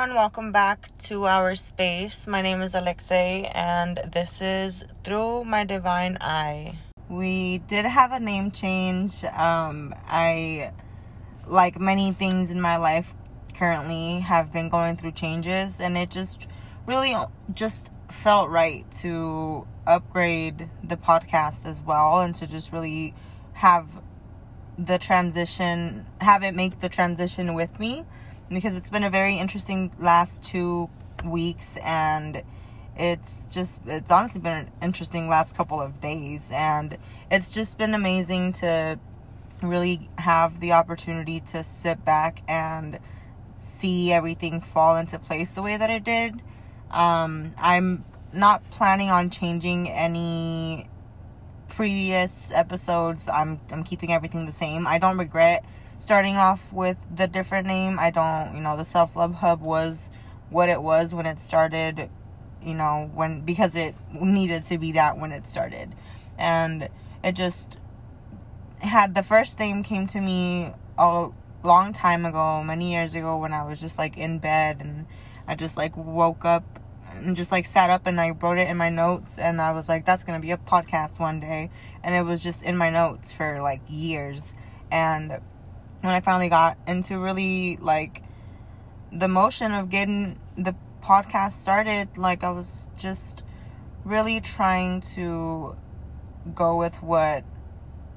everyone. Welcome back to our space. My name is Alexei, and this is Through My Divine Eye. We did have a name change. Um, I, like many things in my life currently, have been going through changes, and it just really just felt right to upgrade the podcast as well and to just really have the transition, have it make the transition with me because it's been a very interesting last two weeks and it's just it's honestly been an interesting last couple of days and it's just been amazing to really have the opportunity to sit back and see everything fall into place the way that it did. Um, i'm not planning on changing any previous episodes. I'm i'm keeping everything the same. I don't regret starting off with the different name. I don't, you know, the Self Love Hub was what it was when it started, you know, when because it needed to be that when it started. And it just had the first name came to me a long time ago, many years ago when I was just like in bed and I just like woke up and just like sat up and I wrote it in my notes and I was like that's going to be a podcast one day and it was just in my notes for like years and when I finally got into really like the motion of getting the podcast started, like I was just really trying to go with what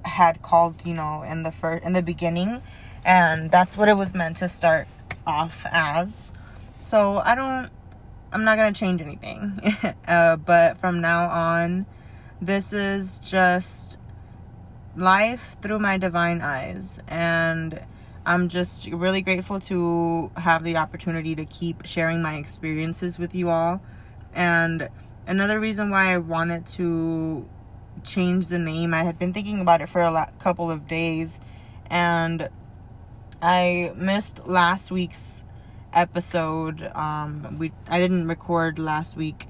had called, you know, in the first in the beginning, and that's what it was meant to start off as. So I don't, I'm not gonna change anything, uh, but from now on, this is just life through my divine eyes and I'm just really grateful to have the opportunity to keep sharing my experiences with you all. And another reason why I wanted to change the name, I had been thinking about it for a couple of days and I missed last week's episode. Um, we I didn't record last week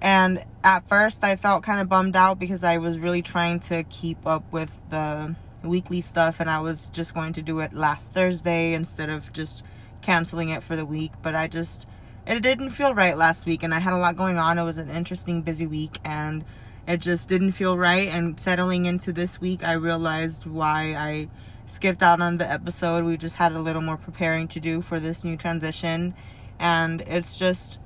and at first, I felt kind of bummed out because I was really trying to keep up with the weekly stuff and I was just going to do it last Thursday instead of just canceling it for the week. But I just, it didn't feel right last week and I had a lot going on. It was an interesting, busy week and it just didn't feel right. And settling into this week, I realized why I skipped out on the episode. We just had a little more preparing to do for this new transition. And it's just,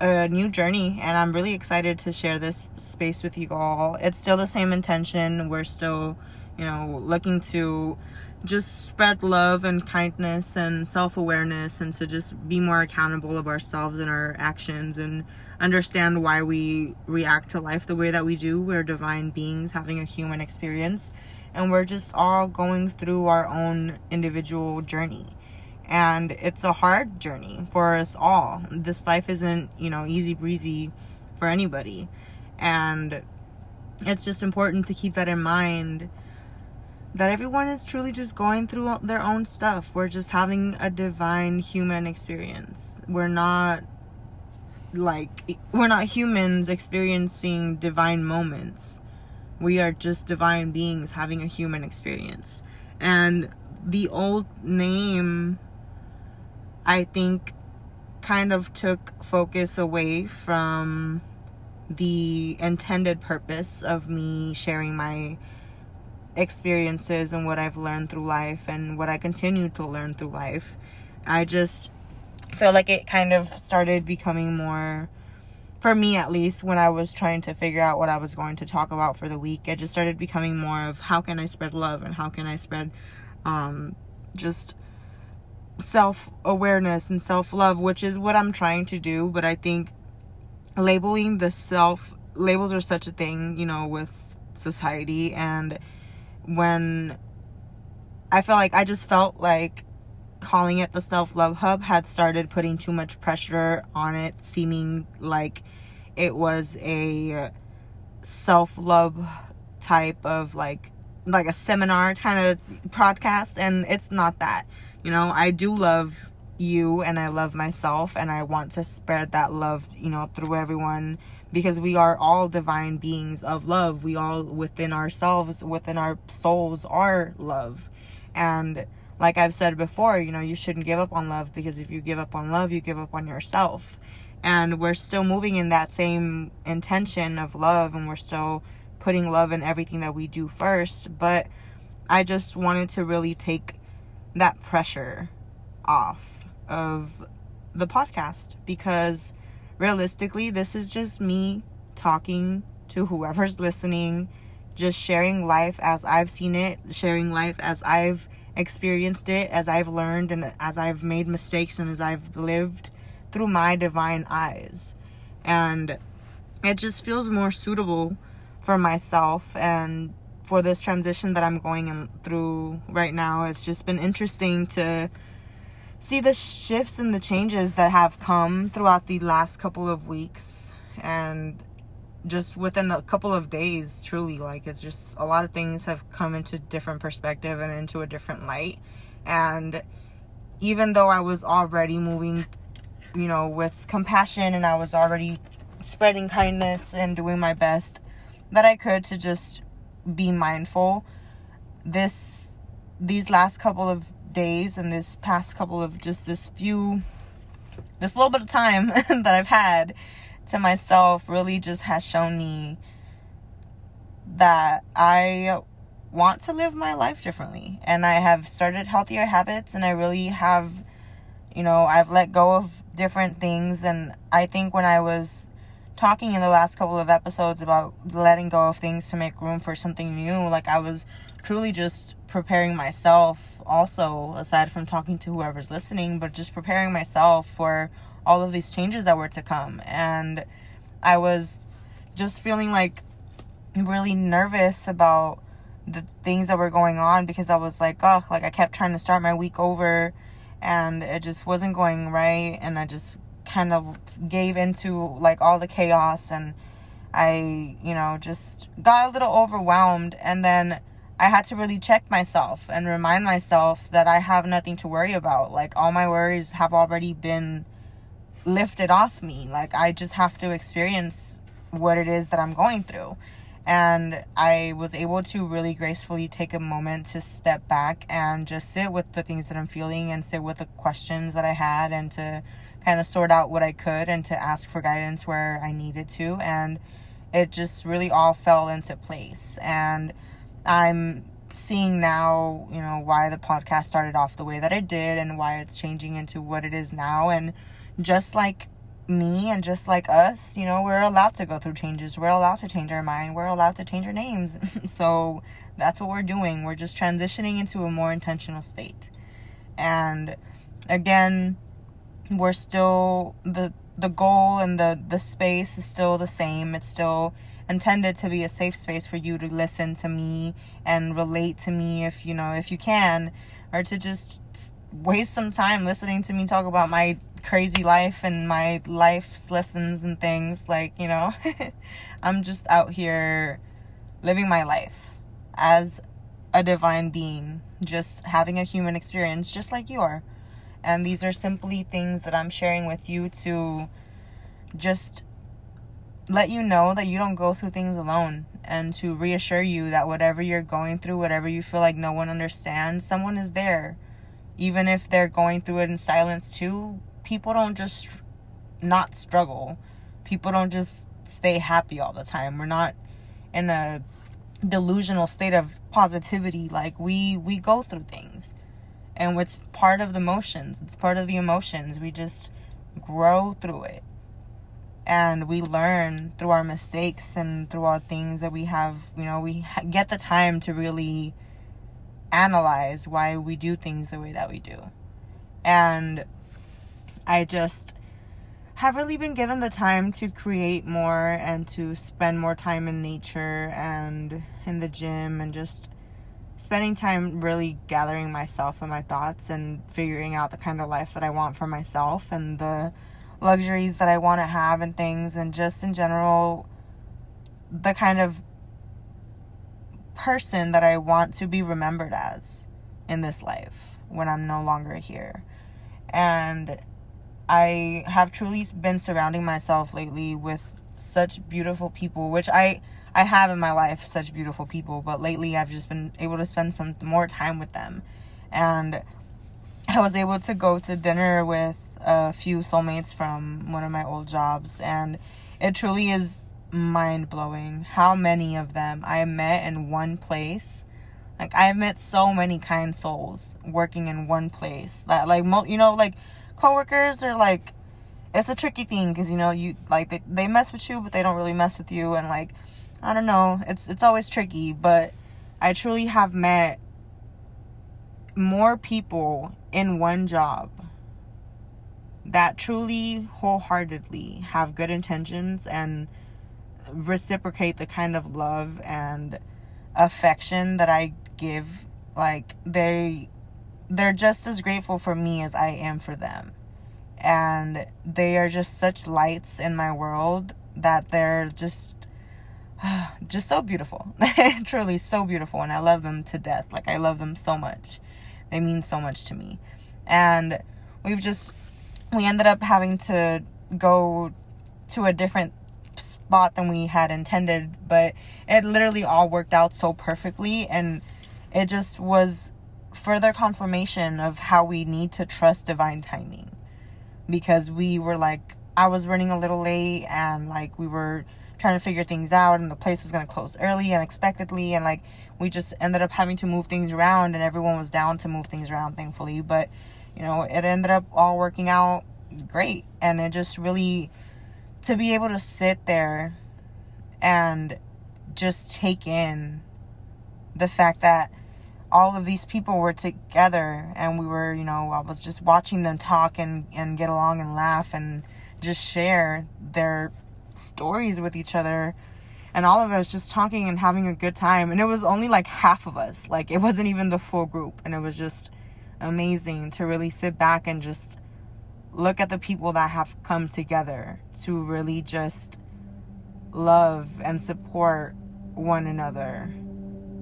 a new journey and I'm really excited to share this space with you all. It's still the same intention. We're still, you know, looking to just spread love and kindness and self-awareness and to just be more accountable of ourselves and our actions and understand why we react to life the way that we do. We're divine beings having a human experience and we're just all going through our own individual journey and it's a hard journey for us all. This life isn't, you know, easy breezy for anybody. And it's just important to keep that in mind that everyone is truly just going through their own stuff. We're just having a divine human experience. We're not like we're not humans experiencing divine moments. We are just divine beings having a human experience. And the old name I think kind of took focus away from the intended purpose of me sharing my experiences and what I've learned through life and what I continue to learn through life. I just feel like it kind of started becoming more for me at least when I was trying to figure out what I was going to talk about for the week. It just started becoming more of how can I spread love and how can I spread um just self awareness and self love, which is what I'm trying to do. But I think labeling the self labels are such a thing, you know, with society. And when I felt like I just felt like calling it the self love hub had started putting too much pressure on it, seeming like it was a self love type of like like a seminar kind of podcast and it's not that you know, I do love you and I love myself and I want to spread that love, you know, through everyone because we are all divine beings of love. We all within ourselves, within our souls are love. And like I've said before, you know, you shouldn't give up on love because if you give up on love, you give up on yourself. And we're still moving in that same intention of love and we're still putting love in everything that we do first. But I just wanted to really take that pressure off of the podcast because realistically, this is just me talking to whoever's listening, just sharing life as I've seen it, sharing life as I've experienced it, as I've learned, and as I've made mistakes, and as I've lived through my divine eyes. And it just feels more suitable for myself and for this transition that I'm going through right now. It's just been interesting to see the shifts and the changes that have come throughout the last couple of weeks and just within a couple of days truly like it's just a lot of things have come into different perspective and into a different light and even though I was already moving you know with compassion and I was already spreading kindness and doing my best that I could to just be mindful. This these last couple of days and this past couple of just this few this little bit of time that I've had to myself really just has shown me that I want to live my life differently. And I have started healthier habits and I really have you know I've let go of different things. And I think when I was talking in the last couple of episodes about letting go of things to make room for something new like I was truly just preparing myself also aside from talking to whoever's listening but just preparing myself for all of these changes that were to come. And I was just feeling like really nervous about the things that were going on because I was like, oh, like I kept trying to start my week over and it just wasn't going right. And I just kind of gave into like all the chaos and I, you know, just got a little overwhelmed. And then I had to really check myself and remind myself that I have nothing to worry about. Like all my worries have already been lifted off me. Like I just have to experience what it is that I'm going through. And I was able to really gracefully take a moment to step back and just sit with the things that I'm feeling and sit with the questions that I had and to kind of sort out what I could and to ask for guidance where I needed to. And it just really all fell into place. And I'm seeing now, you know, why the podcast started off the way that it did and why it's changing into what it is now. And just like me and just like us, you know, we're allowed to go through changes. We're allowed to change our mind. We're allowed to change our names. so that's what we're doing. We're just transitioning into a more intentional state. And again, we're still the the goal and the the space is still the same. It's still intended to be a safe space for you to listen to me and relate to me if you know if you can or to just waste some time listening to me talk about my crazy life and my life's lessons and things. Like, you know, I'm just out here living my life as a divine being, just having a human experience just like you are. And these are simply things that I'm sharing with you to just let you know that you don't go through things alone and to reassure you that whatever you're going through, whatever you feel like no one understands, someone is there. Even if they're going through it in silence too, people don't just not struggle. People don't just stay happy all the time. We're not in a delusional state of positivity like we we go through things. And it's part of the motions. It's part of the emotions. We just grow through it. And we learn through our mistakes and through our things that we have, you know, we get the time to really analyze why we do things the way that we do. And I just have really been given the time to create more and to spend more time in nature and in the gym and just spending time really gathering myself and my thoughts and figuring out the kind of life that I want for myself and the luxuries that I want to have and things and just in general the kind of person that I want to be remembered as in this life when I'm no longer here. And I have truly been surrounding myself lately with such beautiful people, which I I have in my life such beautiful people, but lately I've just been able to spend some more time with them. And I was able to go to dinner with a few soulmates from one of my old jobs, and it truly is mind blowing how many of them I met in one place. Like I've met so many kind souls working in one place. That like mo- you know like coworkers are like it's a tricky thing because you know you like they, they mess with you but they don't really mess with you and like I don't know. It's it's always tricky but I truly have met more people in one job that truly wholeheartedly have good intentions and reciprocate the kind of love and affection that I give. Like they they're just as grateful for me as I am for them. And they are just such lights in my world that they're just just so beautiful. Truly so beautiful and I love them to death. Like I love them so much. They mean so much to me. And we've just we ended up having to go to a different spot than we had intended, but it literally all worked out so perfectly and it just was further confirmation of how we need to trust divine timing. Because we were like I was running a little late and like we were trying to figure things out and the place was going to close early unexpectedly and like we just ended up having to move things around and everyone was down to move things around thankfully but you know it ended up all working out great. And it just really to be able to sit there and just take in the fact that all of these people were together and we were, you know, I was just watching them talk and, and get along and laugh and just share their stories with each other. And all of us just talking and having a good time. And it was only like half of us. Like it wasn't even the full group. And it was just amazing to really sit back and just look at the people that have come together to really just love and support one another.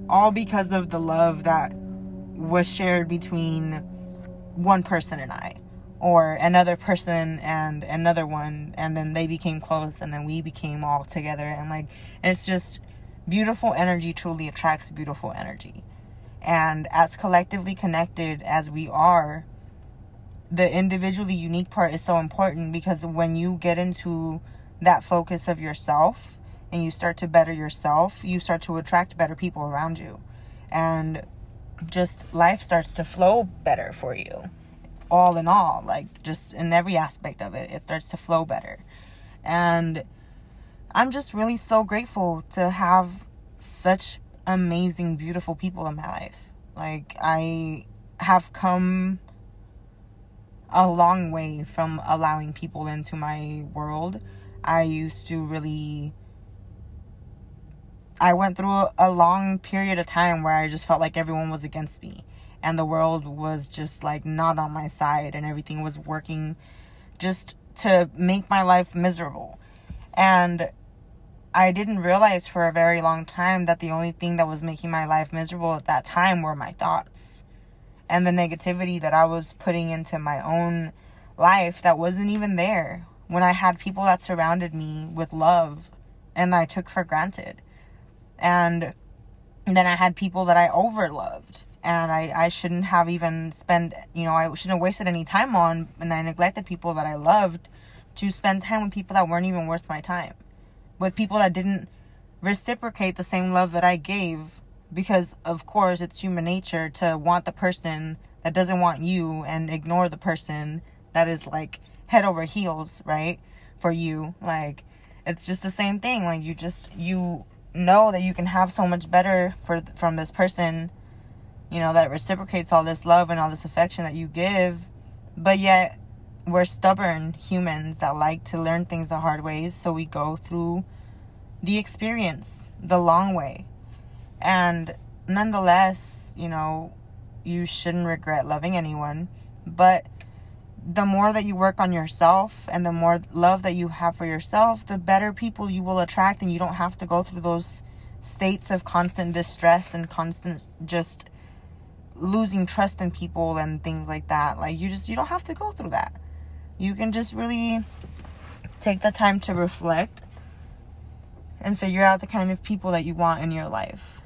All because of the love that was shared between one person and I, or another person and another one, and then they became close, and then we became all together. And like, it's just beautiful energy truly attracts beautiful energy. And as collectively connected as we are, the individually unique part is so important because when you get into that focus of yourself and you start to better yourself, you start to attract better people around you. And just life starts to flow better for you. All in all, like just in every aspect of it, it starts to flow better. And I'm just really so grateful to have such amazing, beautiful people in my life. Like, I have come a long way from allowing people into my world. I used to really I went through a long period of time where I just felt like everyone was against me and the world was just like not on my side and everything was working just to make my life miserable. And I didn't realize for a very long time that the only thing that was making my life miserable at that time were my thoughts and the negativity that I was putting into my own life that wasn't even there when I had people that surrounded me with love and I took for granted. And then I had people that I overloved and I, I shouldn't have even spent, you know, I shouldn't have wasted any time on and I neglected people that I loved to spend time with people that weren't even worth my time. With people that didn't reciprocate the same love that I gave because of course it's human nature to want the person that doesn't want you and ignore the person that is like head over heels right for you like it's just the same thing like you just you know that you can have so much better for from this person you know that it reciprocates all this love and all this affection that you give but yet we're stubborn humans that like to learn things the hard ways so we go through the experience the long way and nonetheless, you know, you shouldn't regret loving anyone. But the more that you work on yourself and the more love that you have for yourself, the better people you will attract, and you don't have to go through those states of constant distress and constant just losing trust in people and things like that. Like, you just, you don't have to go through that. You can just really take the time to reflect and figure out the kind of people that you want in your life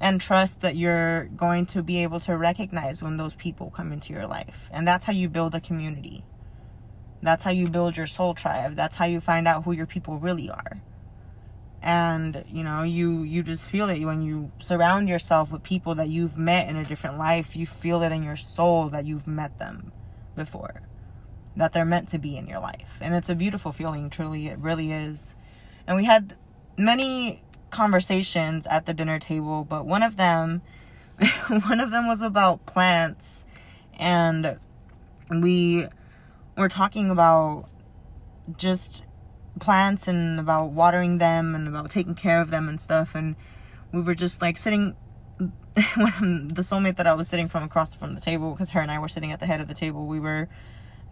and trust that you're going to be able to recognize when those people come into your life. And that's how you build a community. That's how you build your soul tribe. That's how you find out who your people really are. And you know, you you just feel it when you surround yourself with people that you've met in a different life. You feel it in your soul that you've met them before. That they're meant to be in your life. And it's a beautiful feeling, truly it really is. And we had many conversations at the dinner table, but one of them one of them was about plants and we were talking about just plants and about watering them and about taking care of them and stuff and we were just like sitting when the soulmate that I was sitting from across from the table because her and I were sitting at the head of the table we were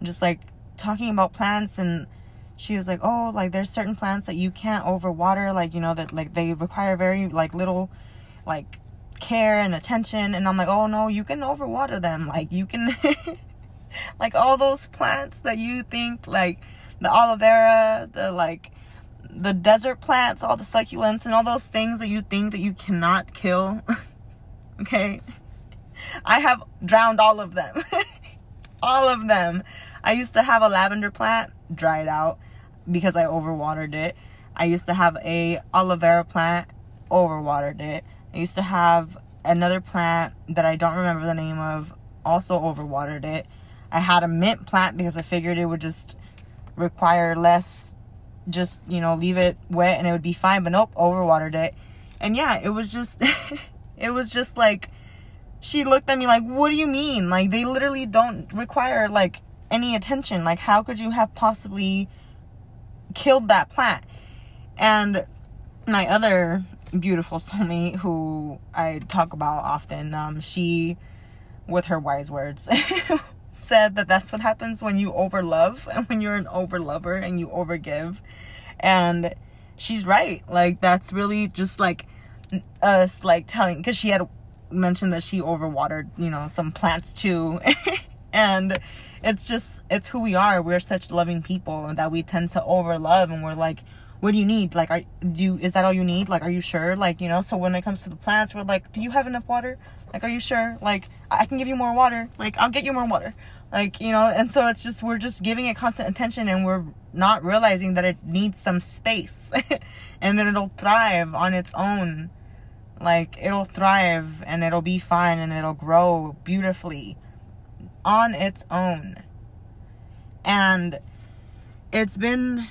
just like talking about plants and she was like, "Oh, like there's certain plants that you can't overwater, like you know that like they require very like little like care and attention." And I'm like, "Oh no, you can overwater them. Like you can like all those plants that you think like the aloe vera, the like the desert plants, all the succulents and all those things that you think that you cannot kill." okay? I have drowned all of them. all of them. I used to have a lavender plant, dried out because I overwatered it. I used to have a aloe vera plant, overwatered it. I used to have another plant that I don't remember the name of, also overwatered it. I had a mint plant because I figured it would just require less just, you know, leave it wet and it would be fine, but nope, overwatered it. And yeah, it was just it was just like she looked at me like, "What do you mean? Like they literally don't require like any attention. Like how could you have possibly killed that plant. And my other beautiful soulmate, who I talk about often, um, she, with her wise words, said that that's what happens when you overlove and when you're an overlover and you overgive. And she's right. Like, that's really just like us, like, telling, because she had mentioned that she overwatered, you know, some plants too. and it's just it's who we are. We're such loving people that we tend to overlove and we're like what do you need? Like are do you, is that all you need? Like are you sure? Like you know so when it comes to the plants we're like do you have enough water? Like are you sure? Like i can give you more water. Like i'll get you more water like you know and so it's just we're just giving it constant attention and we're not realizing that it needs some space and then it'll thrive on its own like it'll thrive and it'll be fine and it'll grow beautifully on its own. And it's been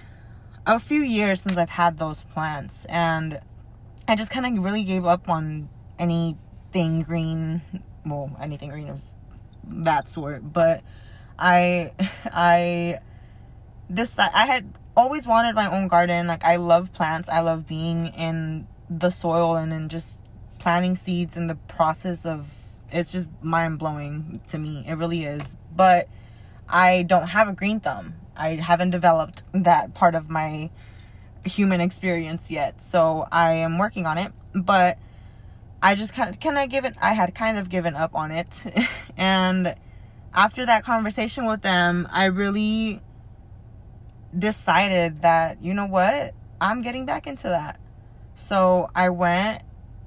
a few years since I've had those plants, and I just kind of really gave up on anything green, well, anything green of that sort. But I, I, this I had always wanted my own garden. Like I love plants. I love being in the soil and in just planting seeds and the process of it's just mind blowing to me. It really is. But I don't have a green thumb. I haven't developed that part of my human experience yet. So I am working on it. But I just kind of kind of given I had kind of given up on it. and after that conversation with them, I really decided that, you know what? I'm getting back into that. So I went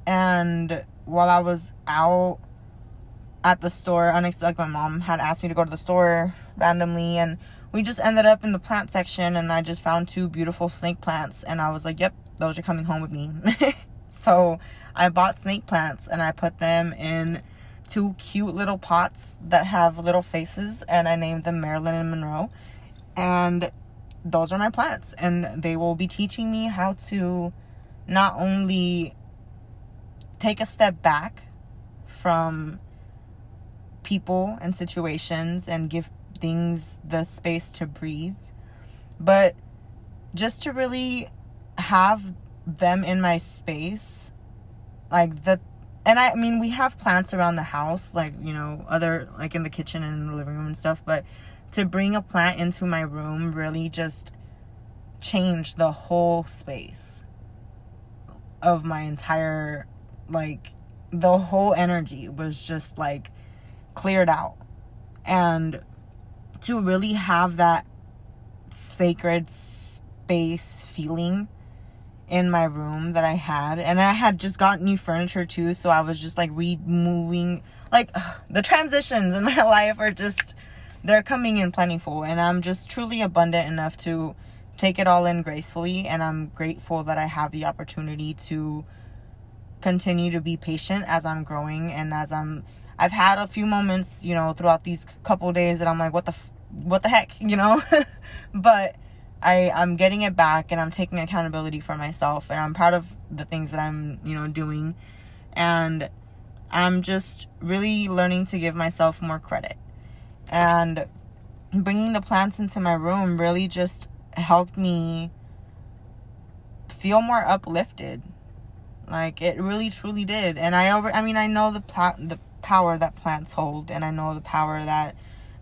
and while I was out at the store unexpectedly my mom had asked me to go to the store randomly and we just ended up in the plant section and I just found two beautiful snake plants and I was like, "Yep, those are coming home with me." so, I bought snake plants and I put them in two cute little pots that have little faces and I named them Marilyn and Monroe. And those are my plants and they will be teaching me how to not only take a step back from people and situations and give things the space to breathe. But just to really have them in my space, like the and I, I mean we have plants around the house, like you know, other like in the kitchen and in the living room and stuff, but to bring a plant into my room really just changed the whole space of my entire like the whole energy was just like cleared out. And to really have that sacred space feeling in my room that I had. And I had just got new furniture too, so I was just like removing like ugh, the transitions in my life are just they're coming in plentiful and I'm just truly abundant enough to take it all in gracefully and I'm grateful that I have the opportunity to continue to be patient as I'm growing and as I'm I've had a few moments, you know, throughout these couple days that I'm like what the f- what the heck, you know? but I I'm getting it back and I'm taking accountability for myself and I'm proud of the things that I'm, you know, doing and I'm just really learning to give myself more credit. And bringing the plants into my room really just helped me feel more uplifted. Like it really truly did. And I over I mean I know the plant the power that plants hold and I know the power that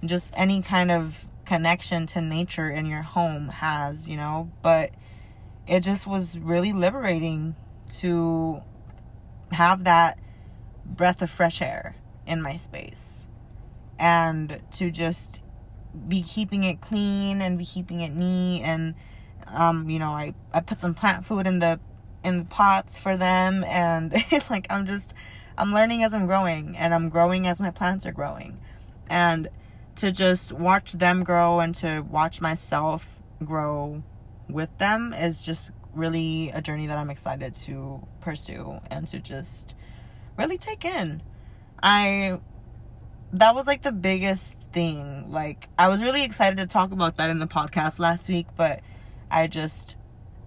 just any kind of connection to nature in your home has, you know, but it just was really liberating to have that breath of fresh air in my space and to just be keeping it clean and be keeping it neat and um you know I I put some plant food in the in the pots for them and like I'm just I'm learning as I'm growing and I'm growing as my plants are growing. And to just watch them grow and to watch myself grow with them is just really a journey that I'm excited to pursue and to just really take in. I that was like the biggest thing. Like I was really excited to talk about that in the podcast last week, but I just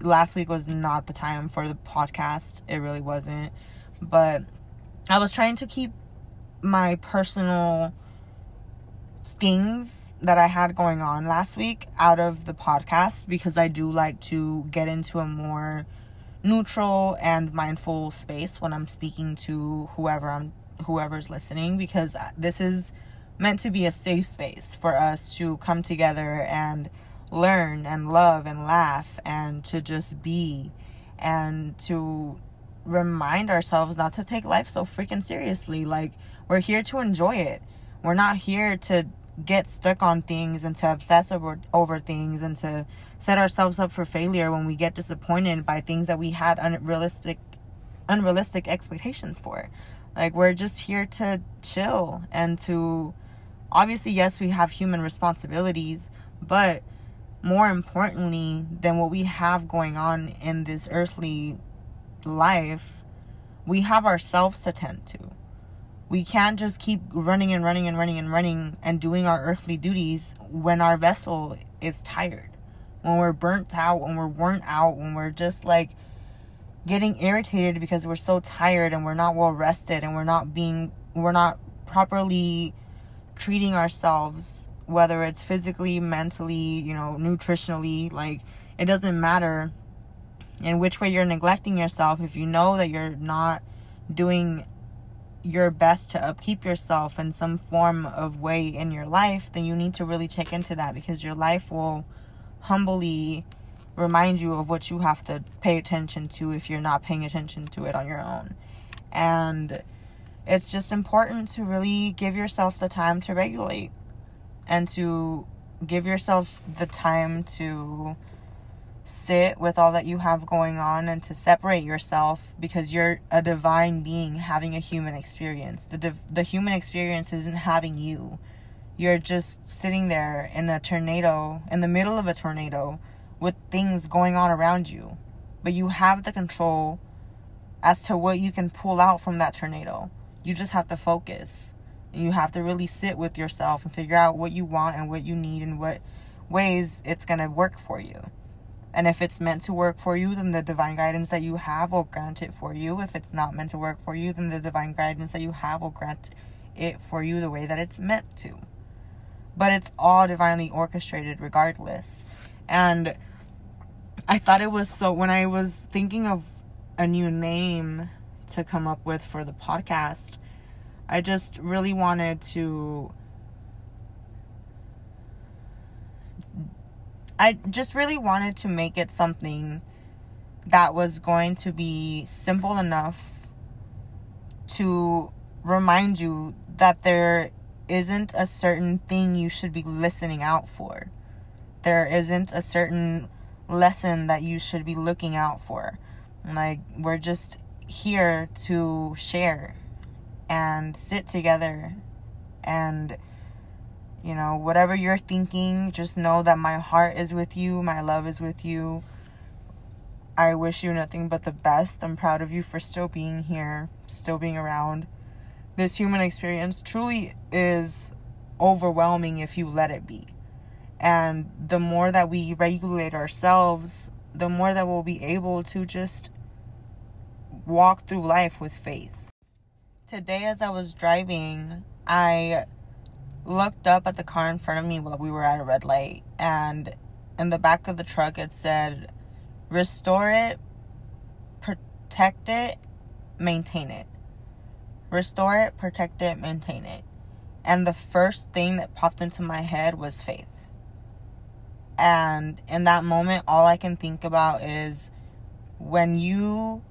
last week was not the time for the podcast. It really wasn't. But I was trying to keep my personal things that I had going on last week out of the podcast because I do like to get into a more neutral and mindful space when I'm speaking to whoever I'm whoever's listening because uh, this is meant to be a safe space for us to come together and learn and love and laugh and to just be and to remind ourselves not to take life so freaking seriously. Like we're here to enjoy it. We're not here to get stuck on things and to obsess over over things and to set ourselves up for failure when we get disappointed by things that we had unrealistic unrealistic expectations for. Like we're just here to chill and to obviously yes, we have human responsibilities, but more importantly than what we have going on in this earthly life, we have ourselves to tend to we can't just keep running and running and running and running and doing our earthly duties when our vessel is tired, when we're burnt out, when we're worn out, when we're just like getting irritated because we're so tired and we're not well rested and we're not being, we're not properly treating ourselves, whether it's physically, mentally, you know, nutritionally, like it doesn't matter in which way you're neglecting yourself. If you know that you're not doing your best to upkeep yourself in some form of way in your life, then you need to really check into that because your life will humbly remind you of what you have to pay attention to if you're not paying attention to it on your own. And it's just important to really give yourself the time to regulate and to give yourself the time to sit with all that you have going on and to separate yourself because you're a divine being having a human experience. The div- the human experience isn't having you. You're just sitting there in a tornado, in the middle of a tornado with things going on around you. But you have the control as to what you can pull out from that tornado. You just have to focus. And you have to really sit with yourself and figure out what you want and what you need and what ways it's going to work for you. And if it's meant to work for you, then the divine guidance that you have will grant it for you. If it's not meant to work for you, then the divine guidance that you have will grant it for you the way that it's meant to. But it's all divinely orchestrated regardless. And I thought it was so when I was thinking of a new name to come up with for the podcast, I just really wanted to I just really wanted to make it something that was going to be simple enough to remind you that there isn't a certain thing you should be listening out for. There isn't a certain lesson that you should be looking out for. Like, we're just here to share and sit together and you know whatever you're thinking just know that my heart is with you my love is with you. I wish you nothing but the best. I'm proud of you for still being here still being around. This human experience truly is overwhelming if you let it be. And the more that we regulate ourselves the more that we'll be able to just walk through life with faith. Today, as I was driving, I looked up at the car in front of me while we were at a red light, and in the back of the truck, it said, Restore it, protect it, maintain it. Restore it, protect it, maintain it. And the first thing that popped into my head was faith. And in that moment, all I can think about is when you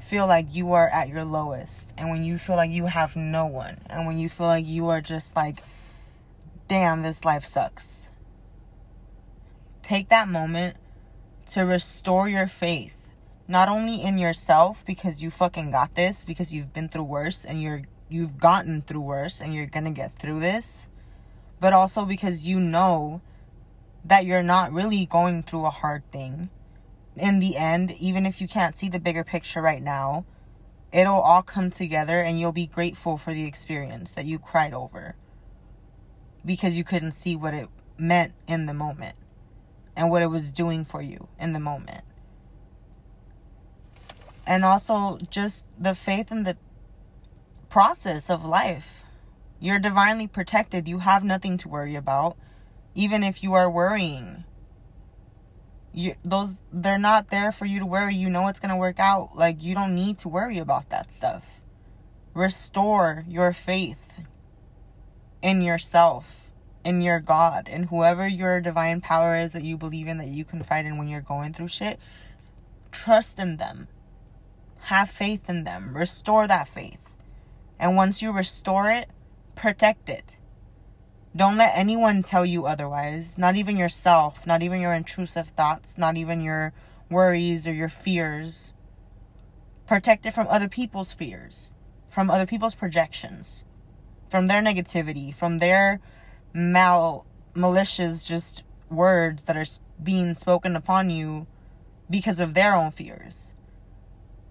feel like you are at your lowest and when you feel like you have no one and when you feel like you are just like, damn, this life sucks. Take that moment to restore your faith, not only in yourself because you fucking got this, because you've been through worse and you're you've gotten through worse and you're gonna get through this, but also because you know that you're not really going through a hard thing. In the end, even if you can't see the bigger picture right now, it'll all come together and you'll be grateful for the experience that you cried over because you couldn't see what it meant in the moment and what it was doing for you in the moment. And also just the faith in the process of life. You're divinely protected. You have nothing to worry about even if you are worrying you those they're not there for you to worry you know it's going to work out like you don't need to worry about that stuff restore your faith in yourself in your god in whoever your divine power is that you believe in that you confide in when you're going through shit trust in them. Have faith in them. Restore that faith. And once you restore it protect it. Don't let anyone tell you otherwise, not even yourself, not even your intrusive thoughts, not even your worries or your fears. Protect it from other people's fears, from other people's projections, from their negativity, from their mal malicious just words that are being spoken upon you because of their own fears.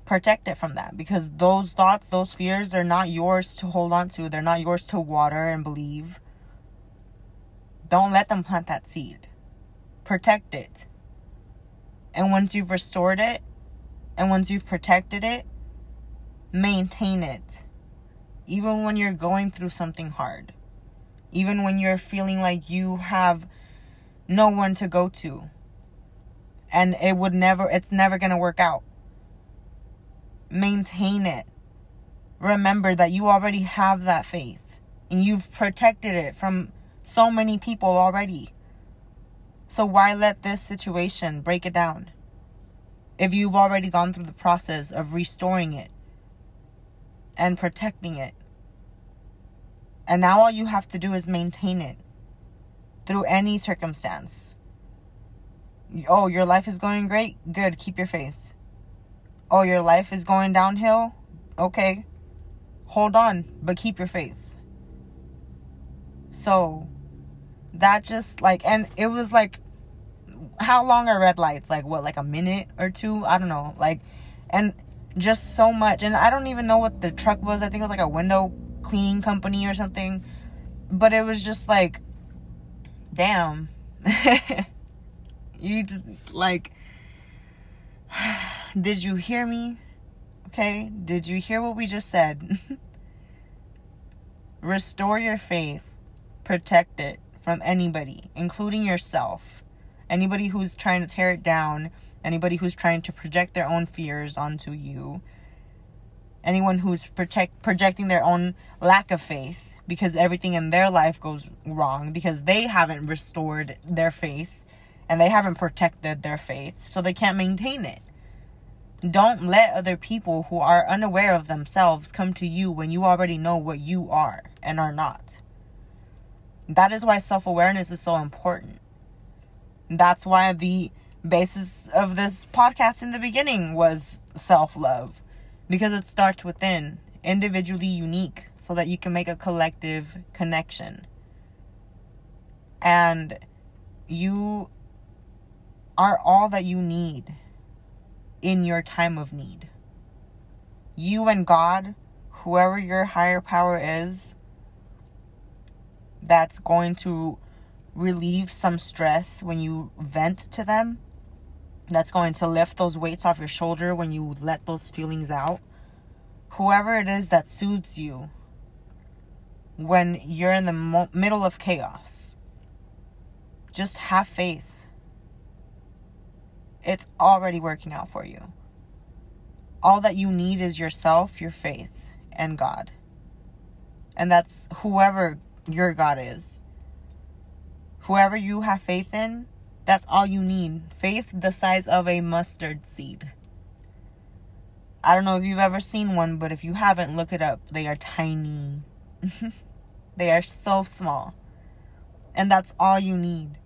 Protect it from that because those thoughts, those fears are not yours to hold on to. They're not yours to water and believe don't let them plant that seed. Protect it. And once you've restored it, and once you've protected it, maintain it. Even when you're going through something hard. Even when you're feeling like you have no one to go to. And it would never, it's never going to work out. Maintain it. Remember that you already have that faith and you've protected it from so many people already. So why let this situation break it down? If you've already gone through the process of restoring it and protecting it. And now all you have to do is maintain it through any circumstance. Oh, your life is going great? Good, keep your faith. Oh, your life is going downhill? Okay. Hold on, but keep your faith. So that just like, and it was like, how long are red lights? Like, what, like a minute or two? I don't know. Like, and just so much. And I don't even know what the truck was. I think it was like a window cleaning company or something. But it was just like, damn. you just like, did you hear me? Okay. Did you hear what we just said? Restore your faith protect it from anybody, including yourself. Anybody who's trying to tear it down, anybody who's trying to project their own fears onto you, anyone who's protect projecting their own lack of faith because everything in their life goes wrong because they haven't restored their faith and they haven't protected their faith, so they can't maintain it. Don't let other people who are unaware of themselves come to you when you already know what you are and are not. That is why self awareness is so important. That's why the basis of this podcast in the beginning was self love because it starts within, individually unique, so that you can make a collective connection. And you are all that you need in your time of need. You and God, whoever your higher power is, that's going to relieve some stress when you vent to them. That's going to lift those weights off your shoulder when you let those feelings out. Whoever it is that soothes you when you're in the mo- middle of chaos, just have faith. It's already working out for you. All that you need is yourself, your faith, and God. And that's whoever your God is. Whoever you have faith in, that's all you need. Faith the size of a mustard seed. I don't know if you've ever seen one, but if you haven't, look it up. They are tiny. they are so small. And that's all you need.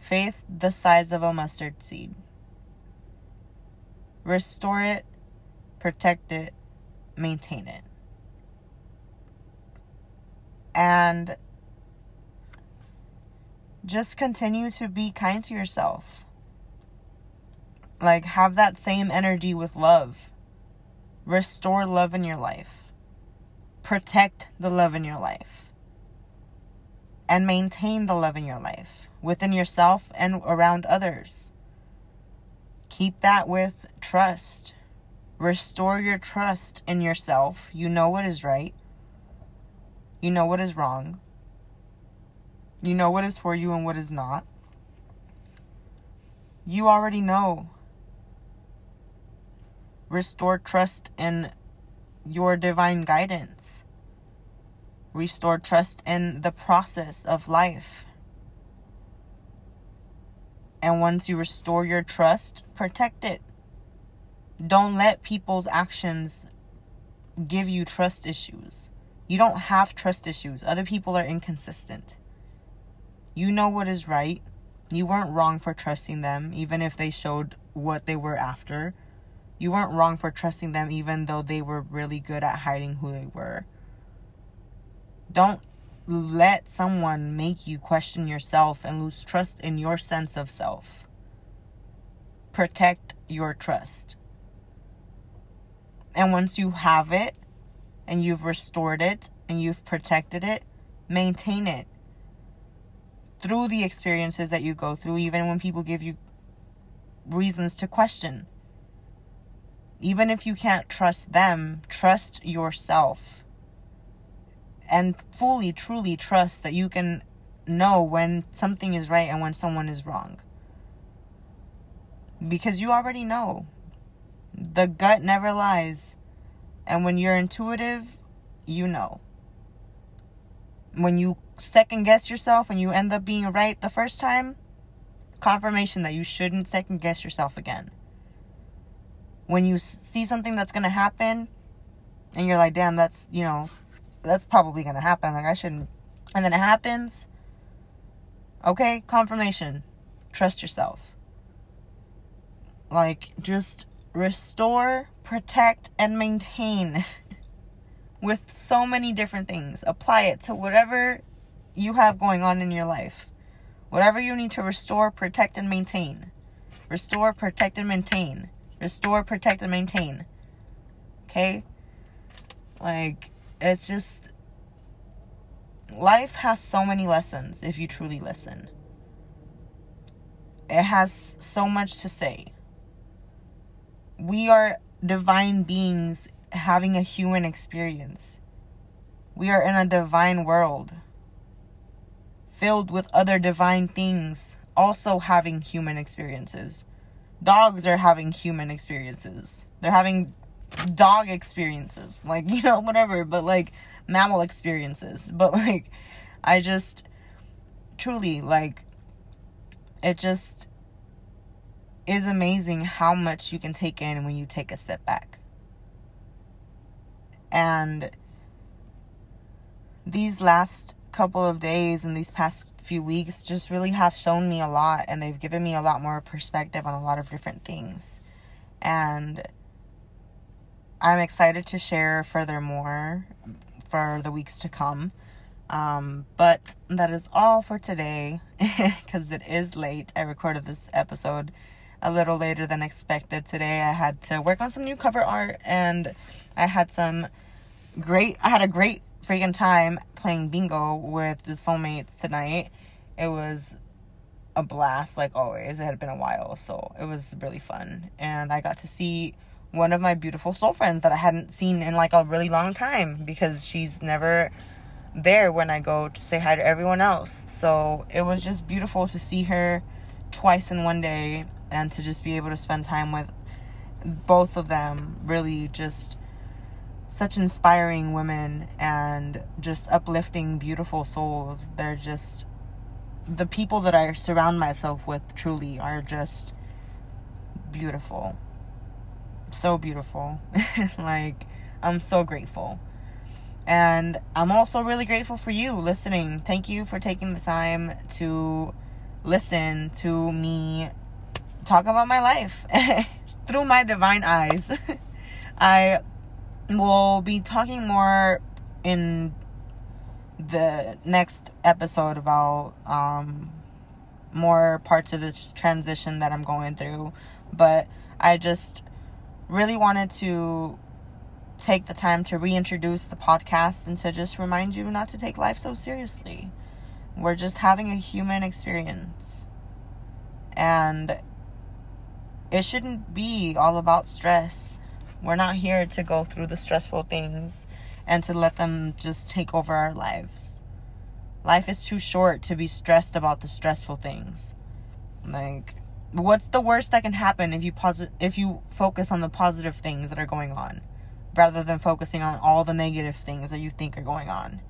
Faith the size of a mustard seed. Restore it, protect it, maintain it. And just continue to be kind to yourself. Like, have that same energy with love. Restore love in your life. Protect the love in your life. And maintain the love in your life within yourself and around others. Keep that with trust. Restore your trust in yourself. You know what is right. You know what is wrong. You know what is for you and what is not. You already know. Restore trust in your divine guidance. Restore trust in the process of life. And once you restore your trust, protect it. Don't let people's actions give you trust issues. You don't have trust issues. Other people are inconsistent. You know what is right. You weren't wrong for trusting them, even if they showed what they were after. You weren't wrong for trusting them, even though they were really good at hiding who they were. Don't let someone make you question yourself and lose trust in your sense of self. Protect your trust. And once you have it, and you've restored it and you've protected it, maintain it through the experiences that you go through, even when people give you reasons to question. Even if you can't trust them, trust yourself. And fully, truly trust that you can know when something is right and when someone is wrong. Because you already know. The gut never lies. And when you're intuitive, you know. When you second guess yourself and you end up being right the first time, confirmation that you shouldn't second guess yourself again. When you see something that's going to happen and you're like, damn, that's, you know, that's probably going to happen. Like, I shouldn't. And then it happens. Okay, confirmation. Trust yourself. Like, just restore, protect, and maintain with so many different things. Apply it to whatever you have going on in your life. Whatever you need to restore, protect, and maintain. Restore, protect, and maintain. Restore, protect, and maintain. Okay? Like, it's just. Life has so many lessons if you truly listen. It has so much to say we are divine beings having a human experience. We are in a divine world filled with other divine things also having human experiences. Dogs are having human experiences. They're having dog experiences. Like, you know, whatever, but like mammal experiences. But like, I just truly, like, it just is amazing how much you can take in when you take a step back. And these last couple of days and these past few weeks just really have shown me a lot and they've given me a lot more perspective on a lot of different things. And I'm excited to share furthermore for the weeks to come. Um, but that is all for today because it is late. I recorded this episode a little later than expected today. I had to work on some new cover art and I had some great, I had a great freaking time playing bingo with the soulmates tonight. It was a blast, like always. It had been a while, so it was really fun. And I got to see one of my beautiful soul friends that I hadn't seen in like a really long time because she's never there when I go to say hi to everyone else. So it was just beautiful to see her twice in one day and to just be able to spend time with both of them. Really, just such inspiring women and just uplifting, beautiful souls. They're just the people that I surround myself with truly are just beautiful. So beautiful. like, I'm so grateful. And I'm also really grateful for you listening. Thank you for taking the time to listen to me talk about my life through my divine eyes. I will be talking more in the next episode about um, more parts of this transition that I'm going through. But I just really wanted to take the time to reintroduce the podcast and to just remind you not to take life so seriously. We're just having a human experience. And it shouldn't be all about stress. We're not here to go through the stressful things and to let them just take over our lives. Life is too short to be stressed about the stressful things. Like what's the worst that can happen if you posi- if you focus on the positive things that are going on rather than focusing on all the negative things that you think are going on?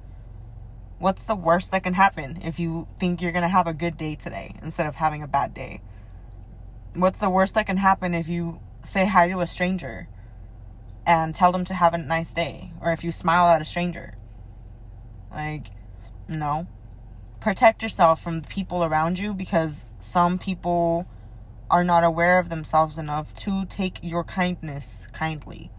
What's the worst that can happen if you think you're going to have a good day today instead of having a bad day? What's the worst that can happen if you say hi to a stranger and tell them to have a nice day or if you smile at a stranger? Like, no. Protect yourself from the people around you because some people are not aware of themselves enough to take your kindness kindly.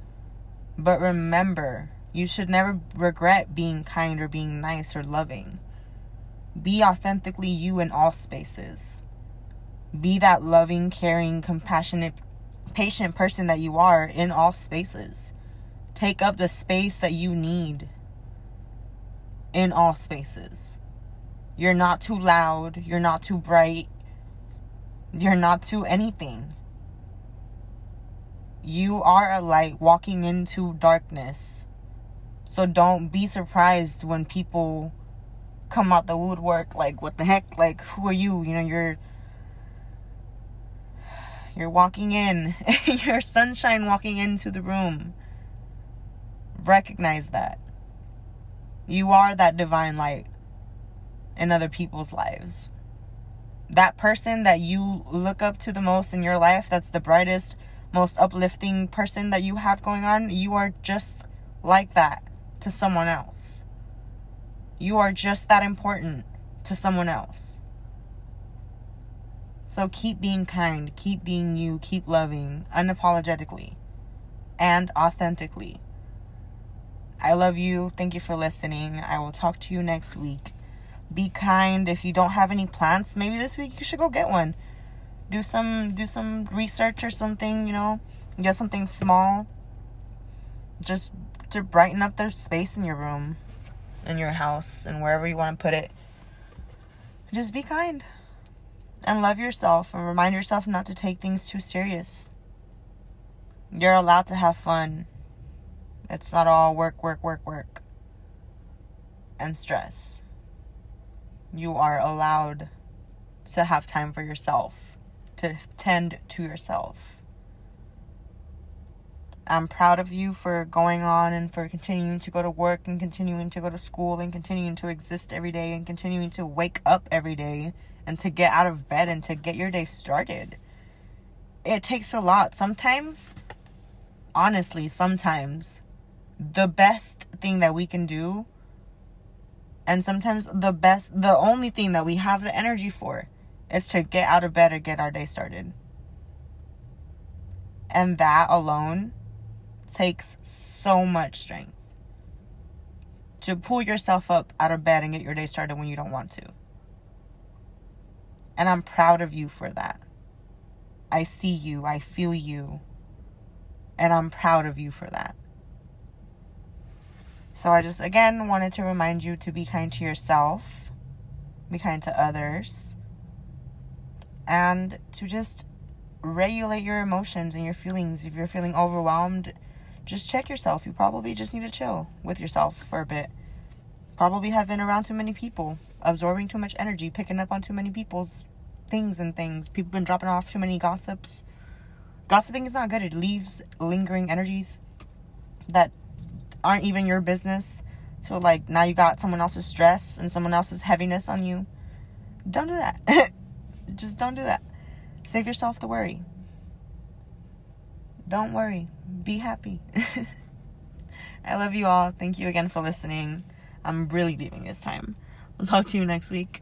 But remember, you should never regret being kind or being nice or loving. Be authentically you in all spaces. Be that loving, caring, compassionate, patient person that you are in all spaces. Take up the space that you need in all spaces. You're not too loud, you're not too bright, you're not too anything. You are a light walking into darkness. So don't be surprised when people come out the woodwork like what the heck like who are you? You know, you're you're walking in, you're sunshine walking into the room. Recognize that. You are that divine light in other people's lives. That person that you look up to the most in your life, that's the brightest, most uplifting person that you have going on, you are just like that to someone else. You are just that important to someone else. So keep being kind, keep being you, keep loving unapologetically and authentically. I love you. Thank you for listening. I will talk to you next week. Be kind. If you don't have any plants, maybe this week you should go get one. Do some do some research or something, you know. Get something small. Just to brighten up the space in your room, in your house, and wherever you want to put it. Just be kind and love yourself and remind yourself not to take things too serious. You're allowed to have fun. It's not all work, work, work, work, and stress. You are allowed to have time for yourself, to tend to yourself. I'm proud of you for going on and for continuing to go to work and continuing to go to school and continuing to exist every day and continuing to wake up every day and to get out of bed and to get your day started. It takes a lot. Sometimes, honestly, sometimes the best thing that we can do, and sometimes the best, the only thing that we have the energy for, is to get out of bed and get our day started. And that alone takes so much strength to pull yourself up out of bed and get your day started when you don't want to. And I'm proud of you for that. I see you, I feel you, and I'm proud of you for that. So I just again wanted to remind you to be kind to yourself, be kind to others, and to just regulate your emotions and your feelings. If you're feeling overwhelmed, just check yourself. You probably just need to chill with yourself for a bit. Probably have been around too many people, absorbing too much energy, picking up on too many people's things and things. People been dropping off too many gossips. Gossiping is not good. It leaves lingering energies that aren't even your business. So like now you got someone else's stress and someone else's heaviness on you. Don't do that. just don't do that. Save yourself the worry. Don't worry. Be happy. I love you all. Thank you again for listening. I'm really leaving this time. I'll talk to you next week.